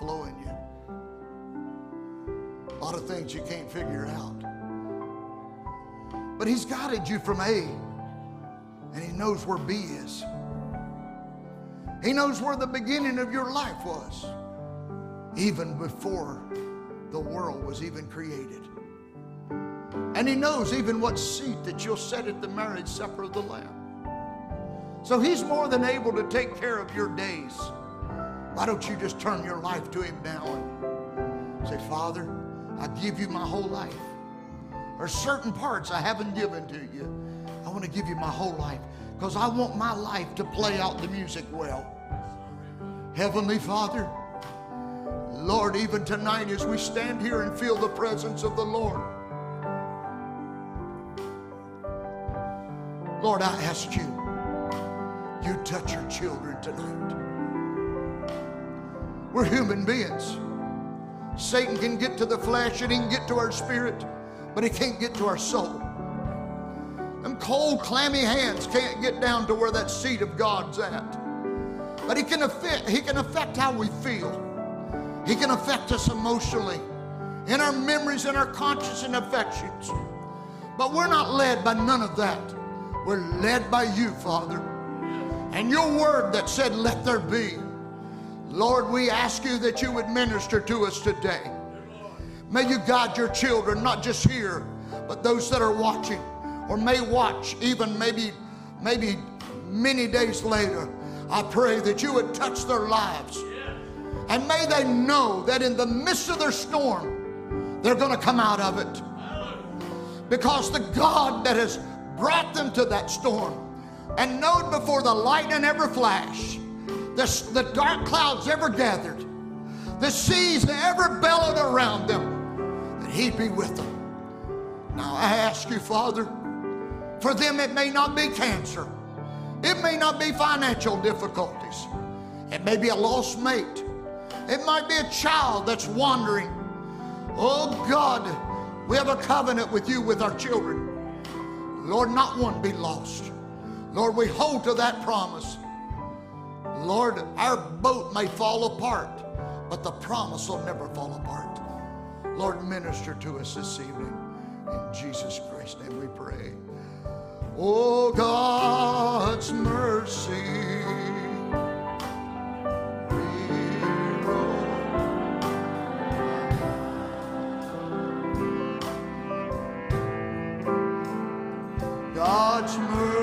They're overflowing you. A lot of things you can't figure out. But He's guided you from A, and He knows where B is. He knows where the beginning of your life was, even before the world was even created. And He knows even what seat that you'll set at the marriage supper of the Lamb. So He's more than able to take care of your days. Why don't you just turn your life to Him now and say, Father, I give you my whole life. There's certain parts I haven't given to you. I want to give you my whole life because I want my life to play out the music well. Heavenly Father, Lord, even tonight as we stand here and feel the presence of the Lord, Lord, I ask you, you touch your children tonight. We're human beings. Satan can get to the flesh and he can get to our spirit, but he can't get to our soul. Them cold, clammy hands can't get down to where that seat of God's at. But he can affect, he can affect how we feel. He can affect us emotionally, in our memories in our conscience and affections. But we're not led by none of that. We're led by you, Father. And your word that said, Let there be. Lord, we ask you that you would minister to us today. May you guide your children, not just here, but those that are watching or may watch even maybe maybe many days later. I pray that you would touch their lives. And may they know that in the midst of their storm, they're going to come out of it. Because the God that has brought them to that storm and known before the lightning ever flashed, the, the dark clouds ever gathered, the seas ever bellowed around them, that He'd be with them. Now I ask you, Father, for them it may not be cancer, it may not be financial difficulties, it may be a lost mate, it might be a child that's wandering. Oh God, we have a covenant with you with our children. Lord, not one be lost. Lord, we hold to that promise. Lord, our boat may fall apart, but the promise will never fall apart. Lord, minister to us this evening. In Jesus Christ's name we pray. Oh, God's mercy. God's mercy.